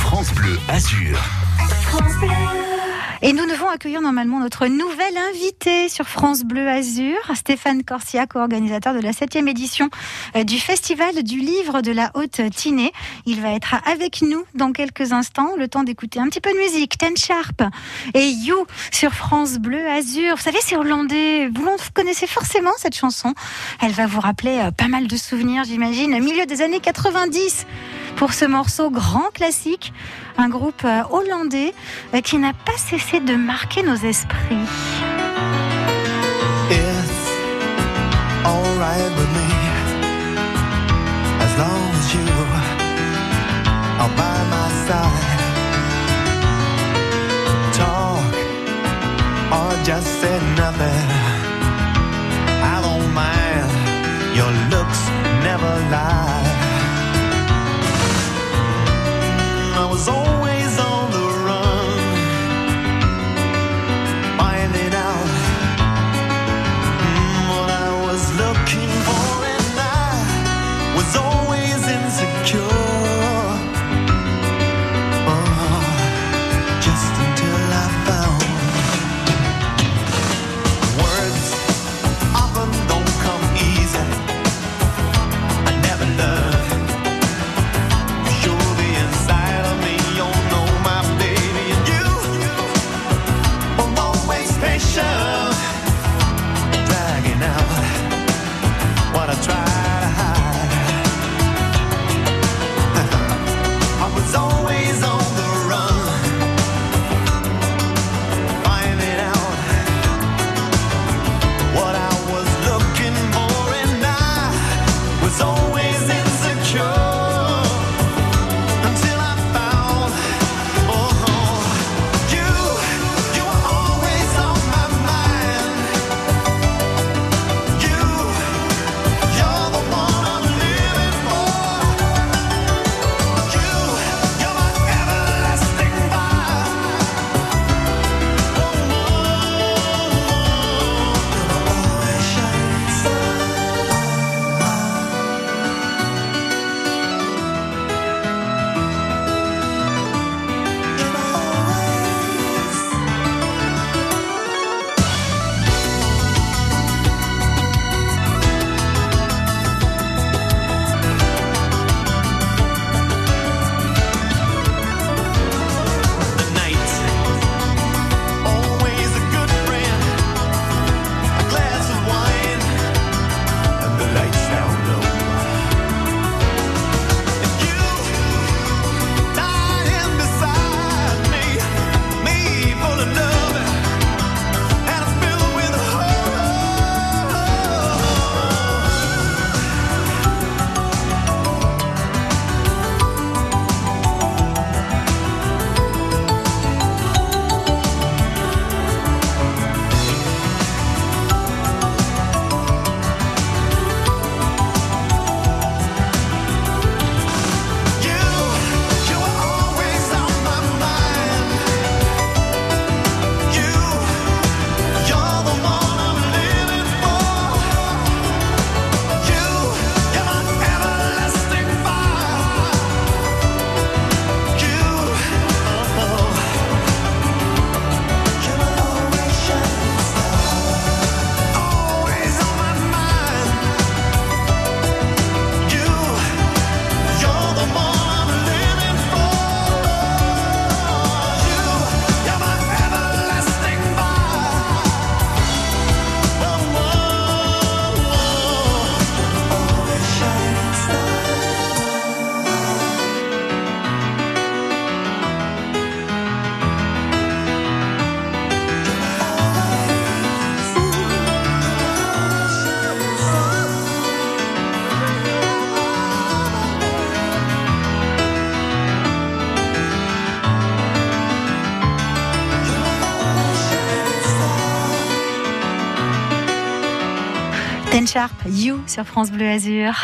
France Bleu Azur. Et nous devons accueillir normalement notre nouvel invité sur France Bleu Azur, Stéphane Corsia, co-organisateur de la septième édition euh, du Festival du Livre de la Haute Tinée. Il va être avec nous dans quelques instants, le temps d'écouter un petit peu de musique. Ten Sharp et You sur France Bleu Azur. Vous savez, c'est hollandais. Vous connaissez forcément cette chanson. Elle va vous rappeler euh, pas mal de souvenirs, j'imagine, milieu des années 90 pour ce morceau grand classique, un groupe euh, hollandais euh, qui n'a pas cessé de marquer nos esprits. Ten Sharp, You sur France Bleu Azur.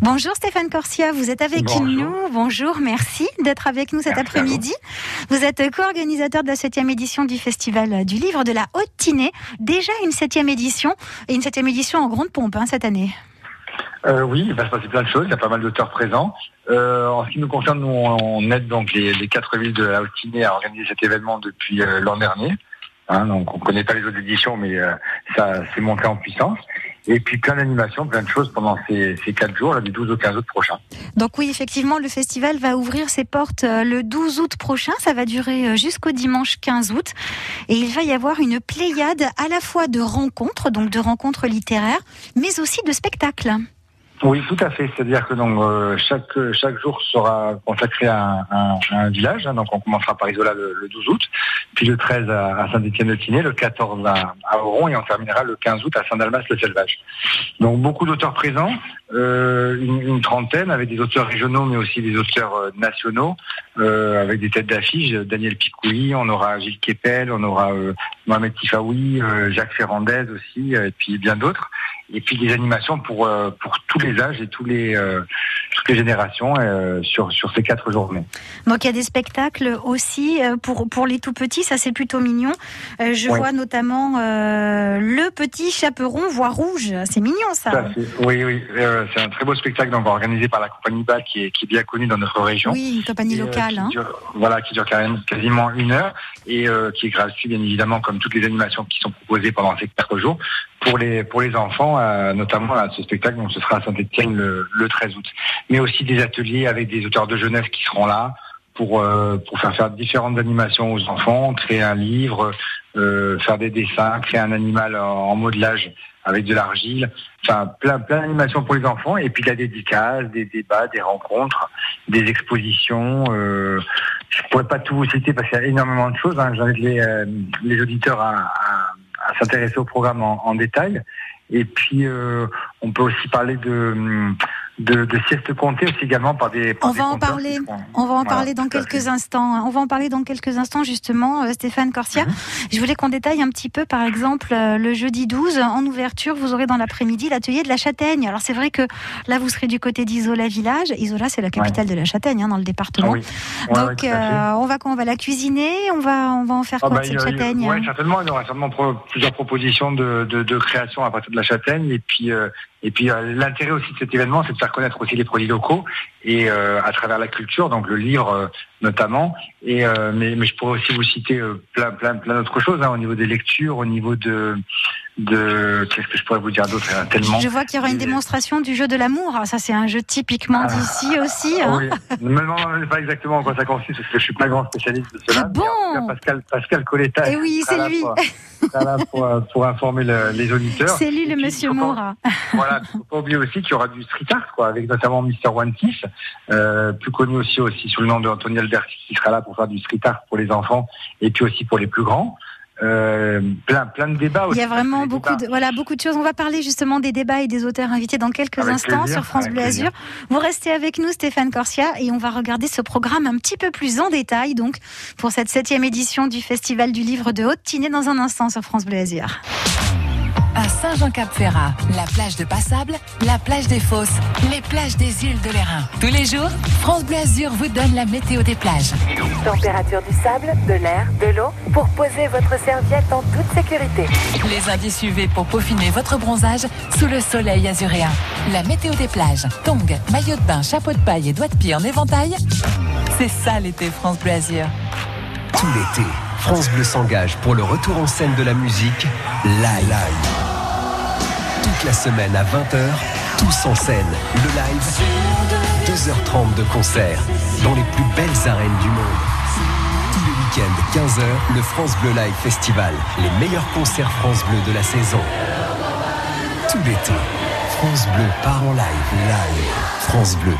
Bonjour Stéphane Corsia, vous êtes avec Bonjour. nous. Bonjour, merci d'être avec nous cet après-midi. Vous êtes co-organisateur de la septième édition du Festival du Livre de la Haute Tinée. Déjà une septième édition, et une septième édition en grande pompe hein, cette année. Euh, oui, il va se passer plein de choses. Il y a pas mal d'auteurs présents. Euh, en ce qui nous concerne, nous, on aide donc les, les quatre villes de la Haute-Tinée à organiser cet événement depuis euh, l'an dernier. Hein, donc, on connaît pas les autres éditions, mais euh, ça s'est monté en puissance. Et puis plein d'animations, plein de choses pendant ces, ces quatre jours, là, du 12 au 15 août prochain. Donc oui, effectivement, le festival va ouvrir ses portes euh, le 12 août prochain. Ça va durer euh, jusqu'au dimanche 15 août. Et il va y avoir une pléiade à la fois de rencontres, donc de rencontres littéraires, mais aussi de spectacles. Oui, tout à fait. C'est-à-dire que donc euh, chaque chaque jour sera consacré à un, à un village. hein. Donc on commencera par Isola le, le 12 août, puis le 13 à, Saint-Étienne-de-Tinée, le 14 à, Oron et on terminera le 15 août à Saint-Dalmas-le-Selvage. Donc beaucoup d'auteurs présents, euh, une, une trentaine avec des auteurs régionaux mais aussi des auteurs euh, nationaux euh, avec des têtes d'affiche. Daniel Picouli, on aura Gilles Kepel, on aura euh, Mohamed Tifaoui, Jacques Ferrandez aussi, et puis bien d'autres et puis des animations pour euh, pour tous les âges et tous les euh, toutes les générations euh, sur sur ces quatre journées. Donc il y a des spectacles aussi pour pour les tout petits, ça c'est plutôt mignon. Je vois notamment euh, le petit chaperon voix rouge, c'est mignon ça. Oui, oui, c'est un très beau spectacle donc organisé par la compagnie BAC qui est qui est bien connue dans notre région. Oui, une compagnie Et, locale. qui hein. dure- voilà, qui dure carrément- quasiment une heure et euh, qui est gratuit bien évidemment comme toutes les animations qui sont proposées pendant ces quatre jours pour les pour les enfants, euh, notamment là, ce spectacle donc ce sera à Saint-Étienne le, le 13 août. Mais aussi des ateliers avec des auteurs de jeunesse qui seront là pour euh, pour faire faire différentes animations aux enfants, créer un livre, euh, faire des dessins, créer un animal en, en modelage avec de l'argile, enfin plein plein d'animations pour les enfants et puis la dédicace, des débats, des rencontres, des expositions. Euh, je pourrais pas tout vous citer parce qu'il y a énormément de choses. Hein. J'invite les, euh, les auditeurs à, à- s'intéresser au programme en, en détail. Et puis, euh, on peut aussi parler de, de, de sieste comptée aussi également par des. par On des va en parler. On va en Voilà, parler dans quelques fait. instants. hein. On va en parler dans quelques instants justement, euh, Stéphane Corsia. Mhm. Je voulais qu'on détaille un petit peu, par exemple, euh, le jeudi 12, en ouverture, vous aurez dans l'après-midi l'atelier de la châtaigne. Alors c'est vrai que là, vous serez du côté d'Isola Village. Isola, c'est la capitale de la châtaigne hein, dans le Ah département. oui. Ouais, ouais, Donc euh, on va on va la cuisiner, on va on va en faire Ah quoi bah, cette châtaigne ouais, hein? certainement. Il y aura certainement plusieurs propositions de, de, de création à partir de la châtaigne. Et puis, euh, et puis euh, l'intérêt aussi de cet événement, c'est de faire connaître aussi les produits locaux et euh, à travers la culture, donc le livre euh, notamment. Et euh, mais, mais je pourrais aussi vous citer euh, plein plein plein d'autres choses hein, au niveau des lectures, au niveau de de qu'est-ce que je pourrais vous dire d'autre? Tellement. Je vois qu'il y aura une démonstration du jeu de l'amour. Ah, Ça, c'est un jeu typiquement Ah. d'ici aussi. hein. Oui, me demandez pas exactement en quoi ça consiste parce que je suis pas grand spécialiste de cela. Ah tout cas, bon Pascal Pascal Coletta. Et oui, sera c'est lui. Pour, là pour, pour informer le- les auditeurs. C'est lui le puis, monsieur Moura. Voilà, faut pas oublier aussi qu'il y aura du street art, quoi, avec notamment Mr. One Piece, euh, plus connu aussi aussi sous le nom de Anthony Alberti, qui sera là pour faire du street art pour les enfants et puis aussi pour les plus grands. Euh, plein plein de débats Il y a vraiment beaucoup débats. de, voilà, beaucoup de choses. On va parler justement des débats et des auteurs invités dans quelques Avec instants plaisir, sur France Bleu. Azur. Vous restez avec nous, Stéphane Corsia, et on va regarder ce programme un petit peu plus en détail, donc, pour cette septième édition du Festival du Livre de Haute-Tinée dans un instant sur France Bleu Azur. À Saint-Jean-Cap-Ferrat, la plage de Passable, la plage des Fosses, les plages des îles de l'Airain. Tous les jours, France Bleu Azur vous donne la météo des plages. Température du sable, de l'air, de l'eau, pour poser votre serviette en toute sécurité. Les indices UV pour peaufiner votre bronzage sous le soleil azuréen. La météo des plages, tongs, maillot de bain, chapeau de paille et doigts de pied en éventail. C'est ça l'été France Bleu Azur. Tout l'été, France Bleu s'engage pour le retour en scène de la musique live. Toute la semaine à 20h, tous en scène, le live, 2h30 de concert dans les plus belles arènes du monde. Tous les week-ends, 15h, le France Bleu Live Festival, les meilleurs concerts France Bleu de la saison. Tout l'été, France Bleu part en live, live. France Bleu,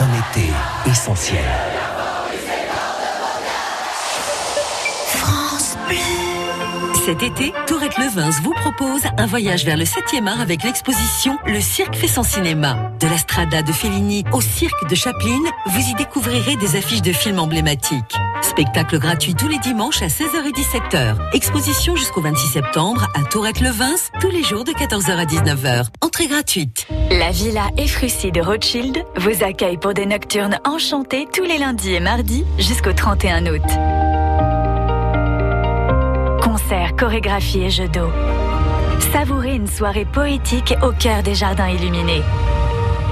un été essentiel. Cet été, Tourette Levins vous propose un voyage vers le 7e art avec l'exposition Le Cirque fait son cinéma. De la Strada de Fellini au Cirque de Chaplin, vous y découvrirez des affiches de films emblématiques. Spectacle gratuit tous les dimanches à 16h et 17h. Exposition jusqu'au 26 septembre à Tourette Levins, tous les jours de 14h à 19h. Entrée gratuite. La Villa Efrussi de Rothschild vous accueille pour des nocturnes enchantées tous les lundis et mardis jusqu'au 31 août. Concerts, chorégraphies et jeux d'eau. Savourez une soirée poétique au cœur des jardins illuminés.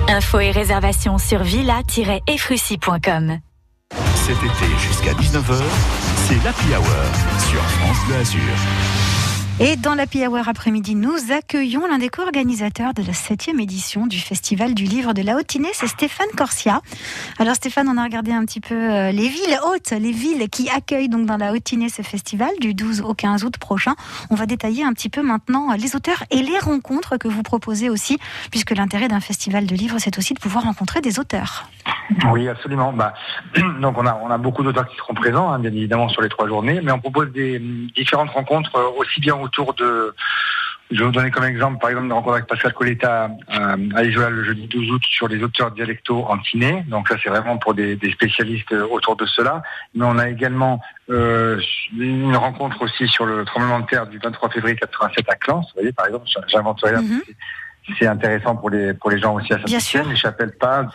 Infos et réservations sur villa-efrussi.com. Cet été jusqu'à 19h, c'est l'Happy Hour sur France Bleu Azur. Et dans la Hour après-midi, nous accueillons l'un des co-organisateurs de la septième édition du Festival du Livre de la Haute-Tinée, c'est Stéphane Corsia. Alors Stéphane, on a regardé un petit peu euh, les villes hautes, les villes qui accueillent donc dans la Haute-Tinée ce festival du 12 au 15 août prochain. On va détailler un petit peu maintenant les auteurs et les rencontres que vous proposez aussi, puisque l'intérêt d'un festival de livres, c'est aussi de pouvoir rencontrer des auteurs. Oui, absolument. Bah, donc on a, on a beaucoup d'auteurs qui seront présents, hein, bien évidemment, sur les trois journées, mais on propose des différentes rencontres euh, aussi bien autour de... Je vais vous donner comme exemple, par exemple, une rencontre avec Pascal Coletta à, à Isola le jeudi 12 août sur les auteurs dialectaux en Tinée. Donc ça, c'est vraiment pour des, des, spécialistes autour de cela. Mais on a également euh, une rencontre aussi sur le tremblement de terre du 23 février 87 à Clans. Vous voyez, par exemple, j'invente rien. Mm -hmm. C'est intéressant pour les pour les gens aussi à saint les chapelles Paz,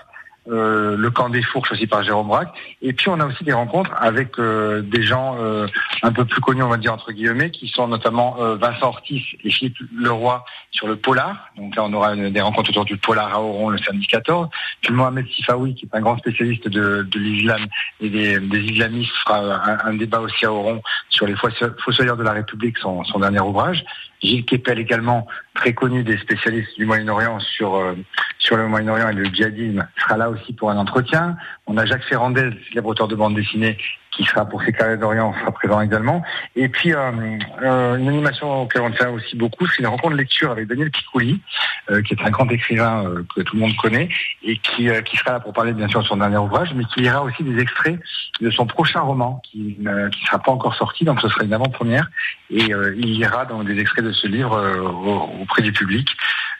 euh, le camp des fourches aussi par Jérôme Braque. Et puis on a aussi des rencontres avec euh, des gens euh, un peu plus connus, on va dire entre guillemets, qui sont notamment euh, Vincent Ortiz et Philippe Leroy sur le polar. Donc là on aura des rencontres autour du polar à Oron le samedi 14. Puis Mohamed Sifaoui, qui est un grand spécialiste de, de l'islam et des, des, islamistes, fera un, un, débat aussi à Oron sur les fossoyeurs de la République, son, son dernier ouvrage. Gilles Kepel également, très connu des spécialistes du Moyen-Orient sur euh, sur le Moyen-Orient et le djihadisme, sera là aussi pour un entretien. On a Jacques Ferrandez, célèbre auteur de bande dessinée, qui sera pour ses carrés d'Orient, sera présent également. Et puis euh, euh, une animation auquel on tient aussi beaucoup, c'est une rencontre lecture avec Daniel Picouli, euh, qui est un grand écrivain que tout le monde connaît, et qui, qui sera là pour parler bien sûr de son dernier ouvrage, mais qui lira aussi des extraits de son prochain roman, qui ne sera pas encore sorti, donc ce sera une avant-première, et il lira donc des extraits de ce livre auprès du public.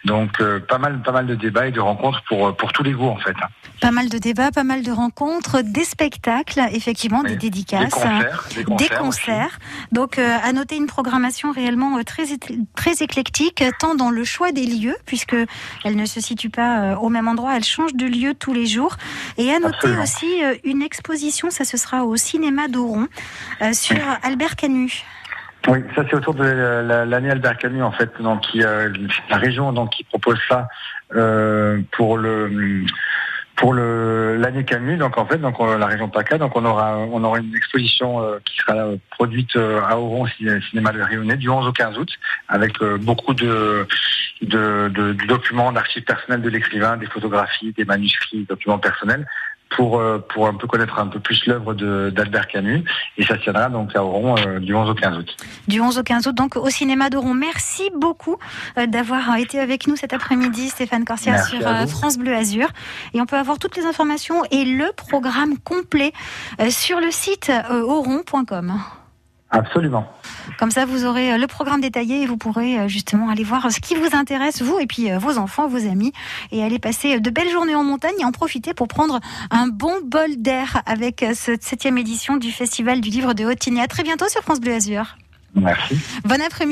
Donc euh, pas mal, pas mal de débats et de rencontres pour pour tous les goûts en fait. Pas mal de débats, pas mal de rencontres, des spectacles, effectivement, oui. des dédicaces, des concerts, des concerts. Des concerts. Donc euh, à noter une programmation réellement euh, très très éclectique, tant dans le choix des lieux, puisque elle ne se situe pas euh, au même endroit, elle change de lieu tous les jours. Et à noter Absolument. aussi une exposition, ça ce sera au cinéma d'Oron sur oui. Albert Camus. Oui, ça c'est autour de l'année Albert Camus en fait, donc qui, euh, la région donc qui propose ça euh, pour le pour le l'année Camus. Donc en fait, donc la région PACA, donc on aura on aura une exposition euh, qui sera produite à Oron cinéma de Rionnais du 11 au 15 août avec beaucoup de de, de, de documents d'archives personnelles de l'écrivain, des photographies, des manuscrits, documents personnels pour, pour un peu connaître un peu plus l'œuvre d'Albert Camus. Et ça tiendra donc à Oron euh, du 11 au 15 août. Du 11 au 15 août, donc au cinéma d'Oron. Merci beaucoup euh, d'avoir été avec nous cet après-midi, Stéphane Corsia, sur euh, France Bleu Azur. Et on peut avoir toutes les informations et le programme complet euh, sur le site oron.com. Absolument. Comme ça, vous aurez le programme détaillé et vous pourrez justement aller voir ce qui vous intéresse, vous et puis vos enfants, vos amis, et aller passer de belles journées en montagne et en profiter pour prendre un bon bol d'air avec cette septième édition du Festival du Livre de Haute-Tinée. À très bientôt sur France Bleu Azur. Merci. Bon après-midi.